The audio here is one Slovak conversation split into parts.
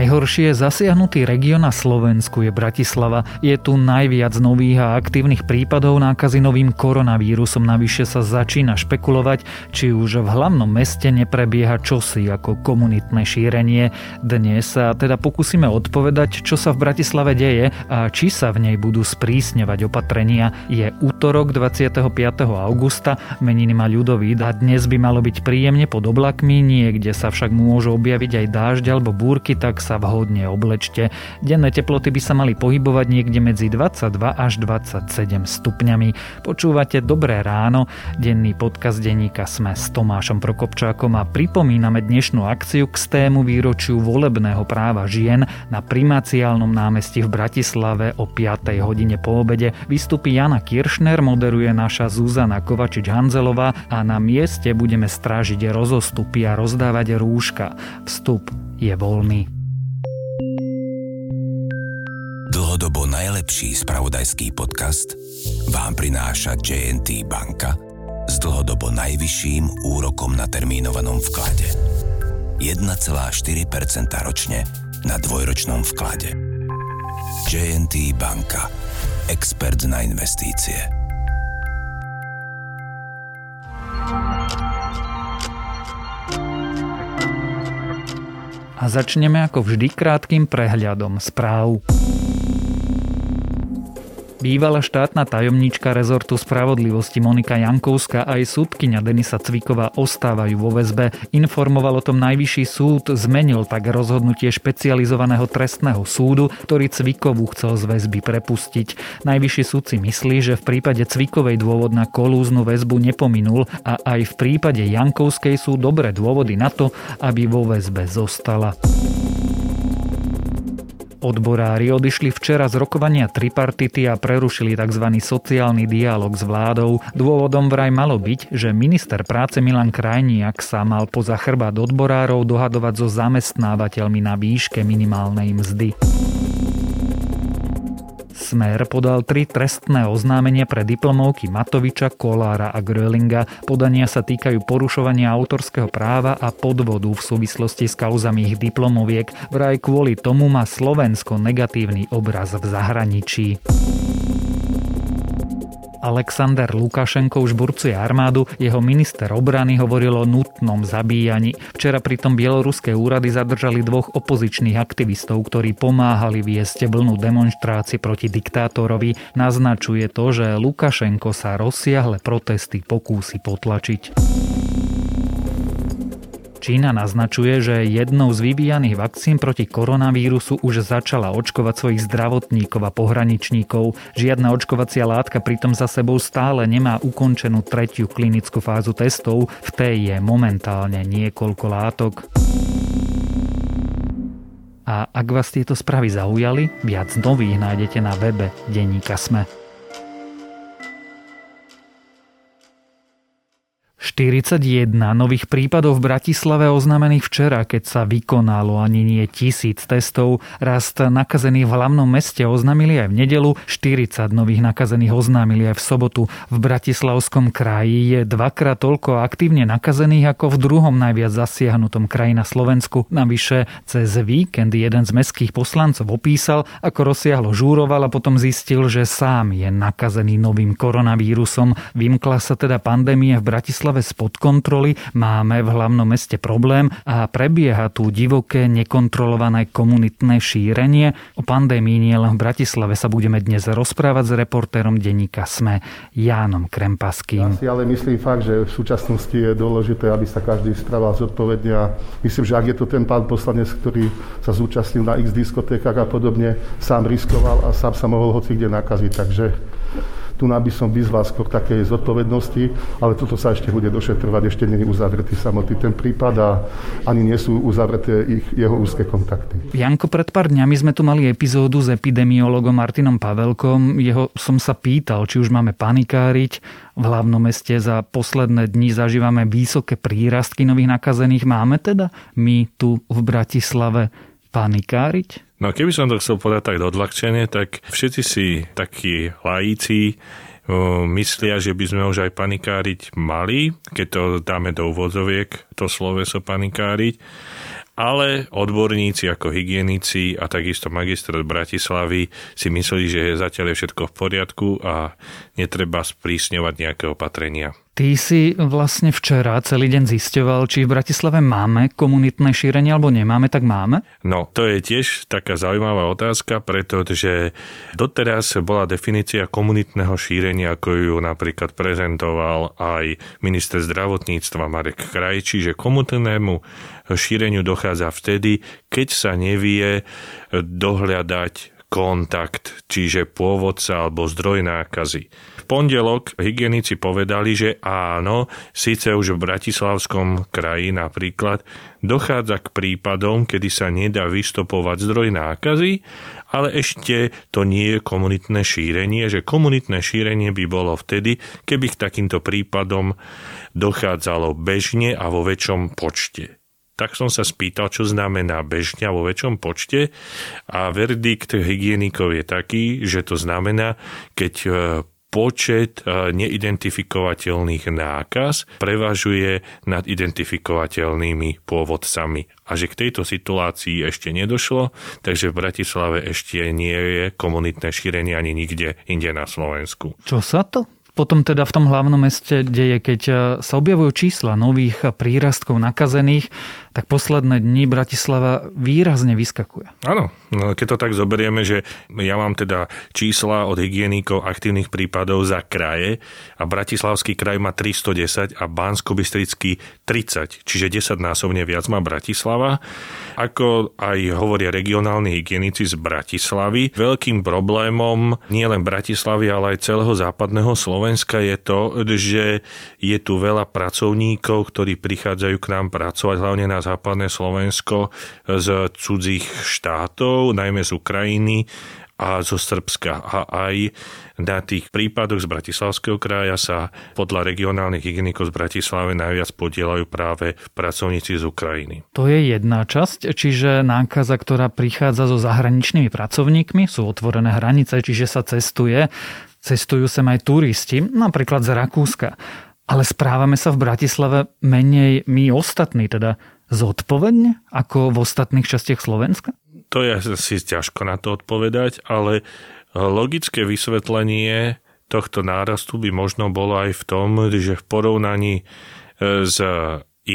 Najhoršie zasiahnutý región na Slovensku je Bratislava. Je tu najviac nových a aktívnych prípadov nákazy novým koronavírusom. Navyše sa začína špekulovať, či už v hlavnom meste neprebieha čosi ako komunitné šírenie. Dnes sa teda pokúsime odpovedať, čo sa v Bratislave deje a či sa v nej budú sprísňovať opatrenia. Je útorok 25. augusta, meniny má ľudový a dnes by malo byť príjemne pod oblakmi, niekde sa však môžu objaviť aj dážď alebo búrky, tak sa vhodne oblečte. Denné teploty by sa mali pohybovať niekde medzi 22 až 27 stupňami. Počúvate Dobré ráno, denný podcast denníka Sme s Tomášom Prokopčákom a pripomíname dnešnú akciu k stému výročiu volebného práva žien na primaciálnom námestí v Bratislave o 5. hodine po obede. Vystupí Jana Kiršner, moderuje naša Zuzana Kovačič-Hanzelová a na mieste budeme strážiť rozostupy a rozdávať rúška. Vstup je voľný. Dlhodobo najlepší spravodajský podcast vám prináša JNT Banka s dlhodobo najvyšším úrokom na termínovanom vklade. 1,4% ročne na dvojročnom vklade. JNT Banka. Expert na investície. A začneme ako vždy krátkým prehľadom správ. Bývalá štátna tajomníčka rezortu spravodlivosti Monika Jankovská aj súdkyňa Denisa Cviková ostávajú vo väzbe. Informoval o tom najvyšší súd, zmenil tak rozhodnutie špecializovaného trestného súdu, ktorý Cvikovú chcel z väzby prepustiť. Najvyšší súd si myslí, že v prípade Cvikovej dôvod na kolúznu väzbu nepominul a aj v prípade Jankovskej sú dobré dôvody na to, aby vo väzbe zostala. Odborári odišli včera z rokovania tripartity a prerušili tzv. sociálny dialog s vládou. Dôvodom vraj malo byť, že minister práce Milan Krajniak sa mal poza chrbát odborárov dohadovať so zamestnávateľmi na výške minimálnej mzdy. Smer podal tri trestné oznámenia pre diplomovky Matoviča, Kolára a Grölinga. Podania sa týkajú porušovania autorského práva a podvodu v súvislosti s kauzami ich diplomoviek. Vraj kvôli tomu má Slovensko negatívny obraz v zahraničí. Alexander Lukašenko už burcuje armádu, jeho minister obrany hovoril o nutnom zabíjaní. Včera pritom bieloruské úrady zadržali dvoch opozičných aktivistov, ktorí pomáhali viesť vlnu demonstrácie proti diktátorovi. Naznačuje to, že Lukašenko sa rozsiahle protesty pokúsi potlačiť. Čína naznačuje, že jednou z vyvíjaných vakcín proti koronavírusu už začala očkovať svojich zdravotníkov a pohraničníkov. Žiadna očkovacia látka pritom za sebou stále nemá ukončenú tretiu klinickú fázu testov, v tej je momentálne niekoľko látok. A ak vás tieto správy zaujali, viac nových nájdete na webe Denníka Sme. 41 nových prípadov v Bratislave oznámených včera, keď sa vykonalo ani nie tisíc testov. Rast nakazených v hlavnom meste oznámili aj v nedelu, 40 nových nakazených oznámili aj v sobotu. V Bratislavskom kraji je dvakrát toľko aktívne nakazených ako v druhom najviac zasiahnutom kraji na Slovensku. Navyše cez víkend jeden z mestských poslancov opísal, ako rozsiahlo žúroval a potom zistil, že sám je nakazený novým koronavírusom. Vymkla sa teda pandémia v Bratislave spod kontroly, máme v hlavnom meste problém a prebieha tu divoké, nekontrolované komunitné šírenie. O pandémii nie len v Bratislave sa budeme dnes rozprávať s reportérom denníka SME Jánom Krempaským. Ja si ale myslím fakt, že v súčasnosti je dôležité, aby sa každý správal zodpovedne a myslím, že ak je to ten pán poslanec, ktorý sa zúčastnil na x diskotékach a podobne, sám riskoval a sám sa mohol hoci kde nakaziť, takže tu by som vyzval skôr takej zodpovednosti, ale toto sa ešte bude došetrovať, ešte nie je uzavretý samotný ten prípad a ani nie sú uzavreté ich, jeho úzke kontakty. Janko, pred pár dňami sme tu mali epizódu s epidemiologom Martinom Pavelkom. Jeho som sa pýtal, či už máme panikáriť. V hlavnom meste za posledné dni zažívame vysoké prírastky nových nakazených. Máme teda my tu v Bratislave panikáriť? No keby som to chcel povedať tak odľahčenie, tak všetci si takí lajíci myslia, že by sme už aj panikáriť mali, keď to dáme do úvodzoviek, to sloveso panikáriť. ale odborníci ako hygienici a takisto magistrát Bratislavy si mysleli, že zatiaľ je všetko v poriadku a netreba sprísňovať nejaké opatrenia. Ty si vlastne včera celý deň zisťoval, či v Bratislave máme komunitné šírenie alebo nemáme, tak máme? No, to je tiež taká zaujímavá otázka, pretože doteraz bola definícia komunitného šírenia, ako ju napríklad prezentoval aj minister zdravotníctva Marek Krajčí, že komunitnému šíreniu dochádza vtedy, keď sa nevie dohľadať kontakt, čiže pôvodca alebo zdroj nákazy. V pondelok hygienici povedali, že áno, síce už v Bratislavskom kraji napríklad dochádza k prípadom, kedy sa nedá vystopovať zdroj nákazy, ale ešte to nie je komunitné šírenie, že komunitné šírenie by bolo vtedy, keby k takýmto prípadom dochádzalo bežne a vo väčšom počte tak som sa spýtal, čo znamená bežňa vo väčšom počte a verdikt hygienikov je taký, že to znamená, keď e, počet e, neidentifikovateľných nákaz prevažuje nad identifikovateľnými pôvodcami a že k tejto situácii ešte nedošlo, takže v Bratislave ešte nie je komunitné šírenie ani nikde inde na Slovensku. Čo sa to potom teda v tom hlavnom meste deje, keď e, sa objavujú čísla nových prírastkov nakazených, tak posledné dni Bratislava výrazne vyskakuje. Áno, no, keď to tak zoberieme, že ja mám teda čísla od hygienikov aktívnych prípadov za kraje a Bratislavský kraj má 310 a bansko 30, čiže 10 násobne viac má Bratislava. Ako aj hovoria regionálni hygienici z Bratislavy, veľkým problémom nielen Bratislavy, ale aj celého západného Slovenska je to, že je tu veľa pracovníkov, ktorí prichádzajú k nám pracovať, hlavne na západné Slovensko z cudzích štátov, najmä z Ukrajiny a zo Srbska. A aj na tých prípadoch z Bratislavského kraja sa podľa regionálnych hygienikov z Bratislavy najviac podielajú práve pracovníci z Ukrajiny. To je jedna časť, čiže nákaza, ktorá prichádza so zahraničnými pracovníkmi, sú otvorené hranice, čiže sa cestuje. Cestujú sem aj turisti, napríklad z Rakúska. Ale správame sa v Bratislave menej my ostatní, teda zodpovedne ako v ostatných častiach Slovenska? To je asi ťažko na to odpovedať, ale logické vysvetlenie tohto nárastu by možno bolo aj v tom, že v porovnaní e, s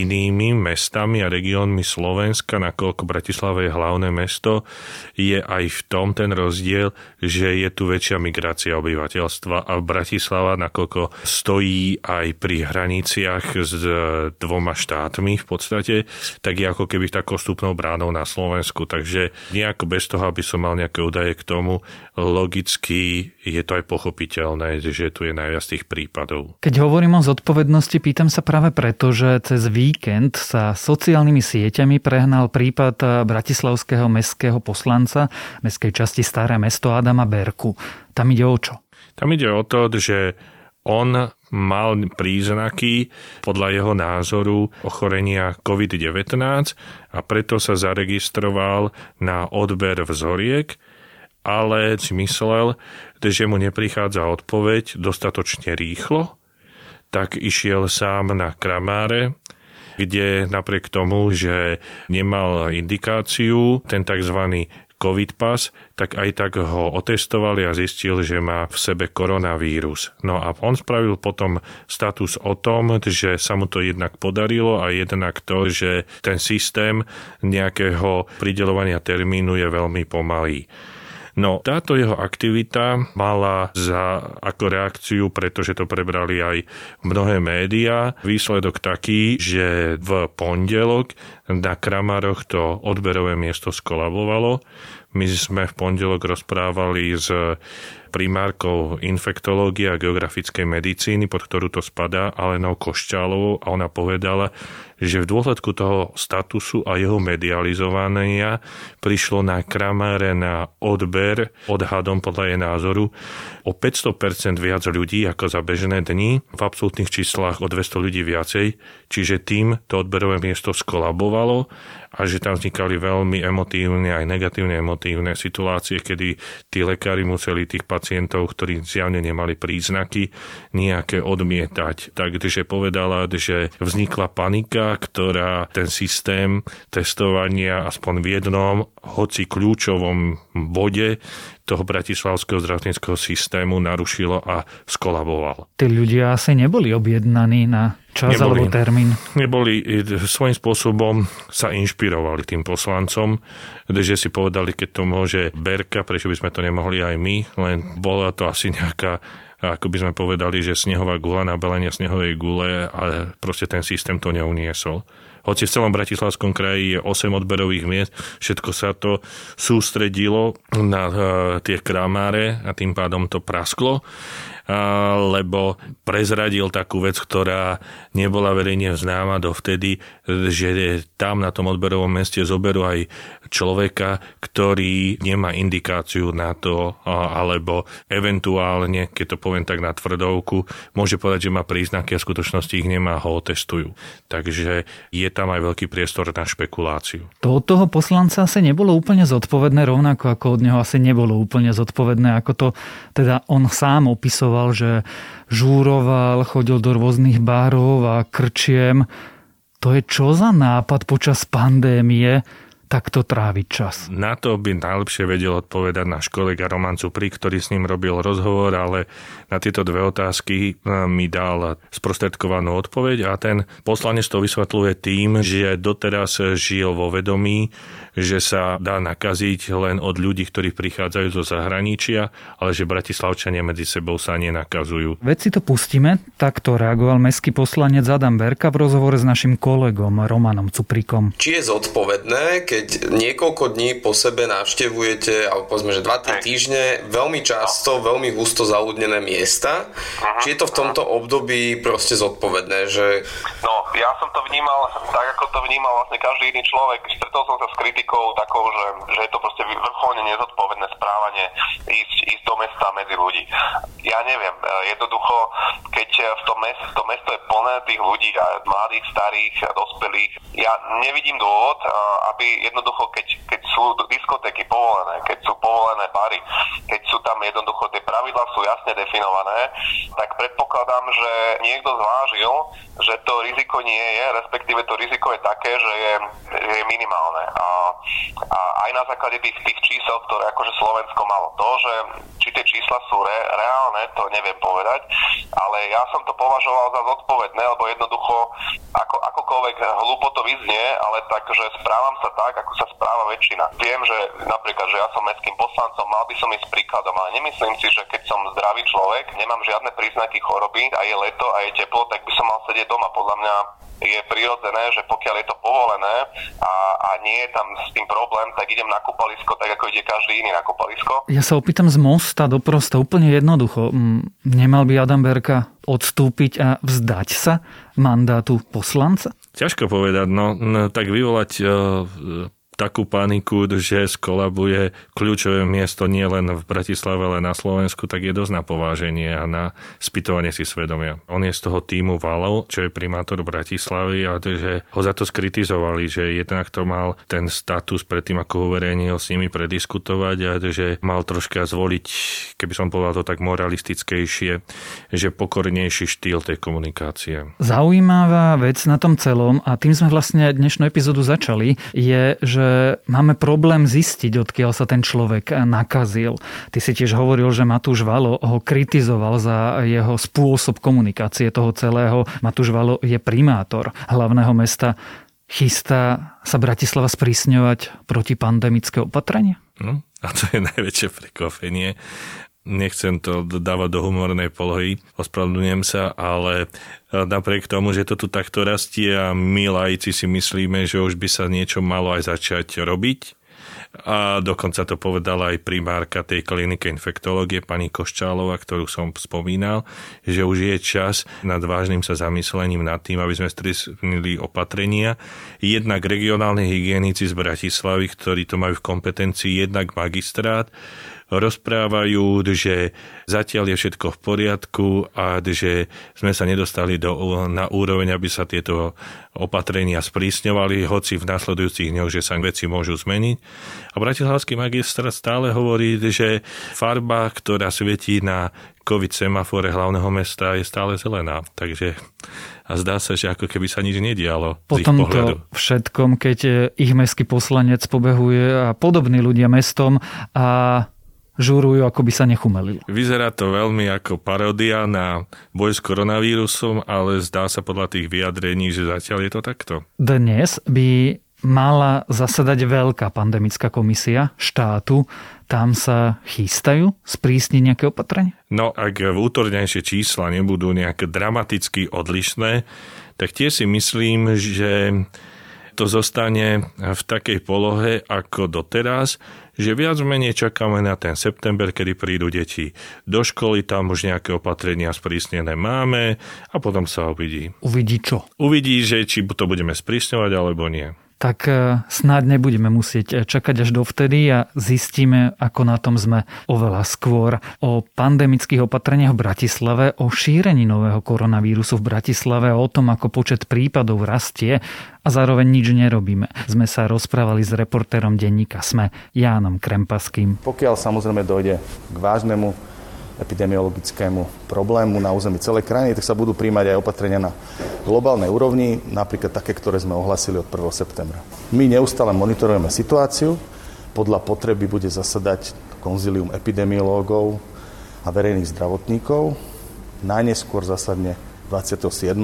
inými mestami a regiónmi Slovenska, nakoľko Bratislava je hlavné mesto, je aj v tom ten rozdiel, že je tu väčšia migrácia obyvateľstva a Bratislava, nakoľko stojí aj pri hraniciach s dvoma štátmi v podstate, tak je ako keby takou stupnou bránou na Slovensku. Takže nejako bez toho, aby som mal nejaké údaje k tomu, logicky je to aj pochopiteľné, že tu je najviac tých prípadov. Keď hovorím o zodpovednosti, pýtam sa práve preto, že cez víkend sa sociálnymi sieťami prehnal prípad bratislavského mestského poslanca mestskej časti Staré mesto Adama Berku. Tam ide o čo? Tam ide o to, že on mal príznaky podľa jeho názoru ochorenia COVID-19 a preto sa zaregistroval na odber vzoriek, ale si myslel, že mu neprichádza odpoveď dostatočne rýchlo, tak išiel sám na kramáre kde napriek tomu, že nemal indikáciu, ten tzv. COVID pas, tak aj tak ho otestovali a zistil, že má v sebe koronavírus. No a on spravil potom status o tom, že sa mu to jednak podarilo a jednak to, že ten systém nejakého pridelovania termínu je veľmi pomalý. No táto jeho aktivita mala za, ako reakciu, pretože to prebrali aj mnohé médiá, výsledok taký, že v pondelok na Kramaroch to odberové miesto skolabovalo. My sme v pondelok rozprávali s primárkou infektológie a geografickej medicíny, pod ktorú to spadá, Alenou Košťálovou a ona povedala, že v dôsledku toho statusu a jeho medializovania prišlo na kramáre na odber odhadom podľa jej názoru o 500% viac ľudí ako za bežné dni, v absolútnych číslach o 200 ľudí viacej, čiže tým to odberové miesto skolabovalo a že tam vznikali veľmi emotívne aj negatívne emotívne situácie, kedy tí lekári museli tých pacientov, ktorí zjavne nemali príznaky, nejaké odmietať. Takže povedala, že vznikla panika, ktorá ten systém testovania aspoň v jednom, hoci kľúčovom bode toho bratislavského zdravotníckého systému narušilo a skolaboval. Tí ľudia asi neboli objednaní na čas neboli, alebo termín. Neboli, svojím spôsobom sa inšpirovali tým poslancom, že si povedali, keď to môže Berka, prečo by sme to nemohli aj my, len bola to asi nejaká ako by sme povedali, že snehová gula, nabelenie snehovej gule, ale proste ten systém to neuniesol. Hoci v celom Bratislavskom kraji je 8 odberových miest, všetko sa to sústredilo na e, tie kramáre a tým pádom to prasklo lebo prezradil takú vec, ktorá nebola verejne známa dovtedy, že tam na tom odberovom meste zoberú aj človeka, ktorý nemá indikáciu na to, alebo eventuálne, keď to poviem tak na tvrdovku, môže povedať, že má príznaky a v skutočnosti ich nemá, ho otestujú. Takže je tam aj veľký priestor na špekuláciu. To od toho poslanca asi nebolo úplne zodpovedné, rovnako ako od neho asi nebolo úplne zodpovedné, ako to teda on sám opisoval opisoval, že žúroval, chodil do rôznych bárov a krčiem. To je čo za nápad počas pandémie takto tráviť čas? Na to by najlepšie vedel odpovedať náš kolega Roman Cupri, ktorý s ním robil rozhovor, ale na tieto dve otázky e, mi dal sprostredkovanú odpoveď a ten poslanec to vysvetľuje tým, že doteraz žil vo vedomí, že sa dá nakaziť len od ľudí, ktorí prichádzajú zo zahraničia, ale že bratislavčania medzi sebou sa nenakazujú. Veď si to pustíme, takto reagoval mestský poslanec Adam Berka v rozhovore s našim kolegom Romanom Cuprikom. Či je zodpovedné, keď niekoľko dní po sebe navštevujete, alebo povedzme, že 2-3 týždne, veľmi často, veľmi husto zaúdnené miesta, či je to v tomto období proste zodpovedné, že... No, ja som to vnímal tak, ako to vnímal vlastne každý iný človek. Stretol som sa s kritikou takou, že, že je to proste vrcholne nezodpovedné správanie ísť, ísť do mesta medzi ľudí. Ja neviem, e, jednoducho, keď v tom, mest, to mesto je plné tých ľudí, mladých, starých, dospelých, ja nevidím dôvod, e, aby jednoducho, keď, keď sú diskotéky povolené, keď sú povolené bary, keď sú tam jednoducho tie pravidlá sú jasne definované, tak predpokladám, že niekto zvážil, že to riziko nie je, respektíve to riziko je také, že je, že je minimálne. A a aj na základe tých, tých čísel, ktoré akože Slovensko malo. To, že či tie čísla sú re, reálne, to neviem povedať, ale ja som to považoval za zodpovedné, lebo jednoducho ako, akokoľvek hlúpo to vyznie, ale tak, že správam sa tak, ako sa správa väčšina. Viem, že napríklad, že ja som mestským poslancom, mal by som ísť príkladom, ale nemyslím si, že keď som zdravý človek, nemám žiadne príznaky choroby a je leto a je teplo, tak by som mal sedieť doma. Podľa mňa je prirodzené, že pokiaľ je to povolené a, a nie je tam s tým problém, tak idem na kúpalisko tak, ako ide každý iný na kúpalisko. Ja sa opýtam z mosta do prosta úplne jednoducho. Nemal by Adam Berka odstúpiť a vzdať sa mandátu poslanca? Ťažko povedať, no, no tak vyvolať uh, takú paniku, že skolabuje kľúčové miesto nie len v Bratislave, ale na Slovensku, tak je dosť na pováženie a na spýtovanie si svedomia. On je z toho týmu Valov, čo je primátor Bratislavy a že ho za to skritizovali, že jednak to mal ten status predtým, ako uverejnil s nimi prediskutovať a že mal troška zvoliť, keby som povedal to tak moralistickejšie, že pokornejší štýl tej komunikácie. Zaujímavá vec na tom celom a tým sme vlastne dnešnú epizódu začali, je, že máme problém zistiť, odkiaľ sa ten človek nakazil. Ty si tiež hovoril, že Matúš Valo ho kritizoval za jeho spôsob komunikácie toho celého. Matúš Valo je primátor hlavného mesta. Chystá sa Bratislava sprísňovať protipandemické opatrenia? No, a to je najväčšie prekvapenie nechcem to dávať do humornej polohy, ospravedlňujem sa, ale e, napriek tomu, že to tu takto rastie a my laici si myslíme, že už by sa niečo malo aj začať robiť, a dokonca to povedala aj primárka tej kliniky infektológie, pani Koščálova, ktorú som spomínal, že už je čas nad vážnym sa zamyslením nad tým, aby sme strisnili opatrenia. Jednak regionálni hygienici z Bratislavy, ktorí to majú v kompetencii, jednak magistrát, rozprávajú, že zatiaľ je všetko v poriadku a že sme sa nedostali do, na úroveň, aby sa tieto opatrenia sprísňovali, hoci v nasledujúcich dňoch, že sa veci môžu zmeniť. A bratislavský magistrát stále hovorí, že farba, ktorá svietí na COVID semafore hlavného mesta je stále zelená. Takže a zdá sa, že ako keby sa nič nedialo po pohľadu. všetkom, keď ich mestský poslanec pobehuje a podobní ľudia mestom a žúrujú, ako by sa nechumelili. Vyzerá to veľmi ako paródia na boj s koronavírusom, ale zdá sa podľa tých vyjadrení, že zatiaľ je to takto. Dnes by mala zasadať veľká pandemická komisia štátu. Tam sa chystajú sprísniť nejaké opatrenie? No, ak v útornejšie čísla nebudú nejaké dramaticky odlišné, tak tie si myslím, že to zostane v takej polohe ako doteraz, že viac menej čakáme na ten september, kedy prídu deti do školy, tam už nejaké opatrenia sprísnené máme a potom sa uvidí. Uvidí čo? Uvidí, že či to budeme sprísňovať alebo nie tak e, snáď nebudeme musieť e, čakať až dovtedy a zistíme, ako na tom sme oveľa skôr. O pandemických opatreniach v Bratislave, o šírení nového koronavírusu v Bratislave, o tom, ako počet prípadov rastie a zároveň nič nerobíme. Sme sa rozprávali s reportérom denníka SME, Jánom Krempaským. Pokiaľ samozrejme dojde k vážnemu epidemiologickému problému na území celej krajiny, tak sa budú príjmať aj opatrenia na globálnej úrovni, napríklad také, ktoré sme ohlasili od 1. septembra. My neustále monitorujeme situáciu, podľa potreby bude zasadať konzilium epidemiológov a verejných zdravotníkov. Najneskôr zasadne 27.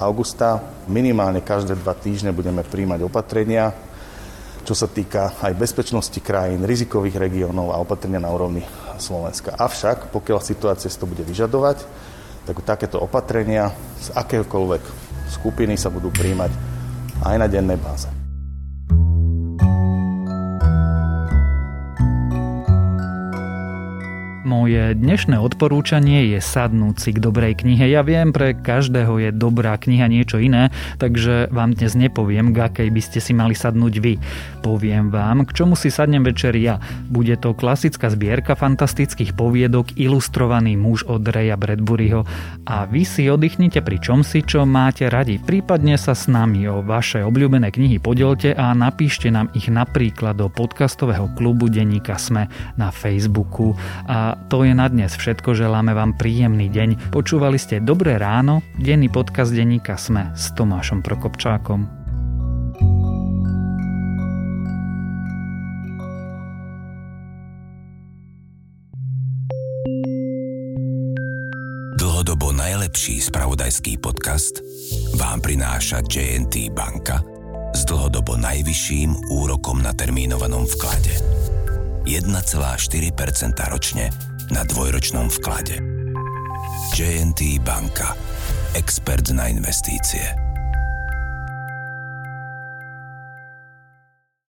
augusta. Minimálne každé dva týždne budeme príjmať opatrenia, čo sa týka aj bezpečnosti krajín, rizikových regiónov a opatrenia na úrovni Slovenska. Avšak, pokiaľ situácia si to bude vyžadovať, tak takéto opatrenia z akéhokoľvek skupiny sa budú príjmať aj na dennej báze. Moje dnešné odporúčanie je sadnúť si k dobrej knihe. Ja viem, pre každého je dobrá kniha niečo iné, takže vám dnes nepoviem, k akej by ste si mali sadnúť vy. Poviem vám, k čomu si sadnem večer ja. Bude to klasická zbierka fantastických poviedok ilustrovaný muž od Reja Bradburyho a vy si oddychnite pri čom si, čo máte radi. Prípadne sa s nami o vaše obľúbené knihy podielte a napíšte nám ich napríklad do podcastového klubu Denníka Sme na Facebooku. A to je na dnes všetko, želáme vám príjemný deň. Počúvali ste Dobré ráno, denný podcast denníka Sme s Tomášom Prokopčákom. Dlhodobo najlepší spravodajský podcast vám prináša JNT banka s dlhodobo najvyšším úrokom na termínovanom vklade. 1,4% ročne na dvojročnom vklade. JNT banka. Expert na investície.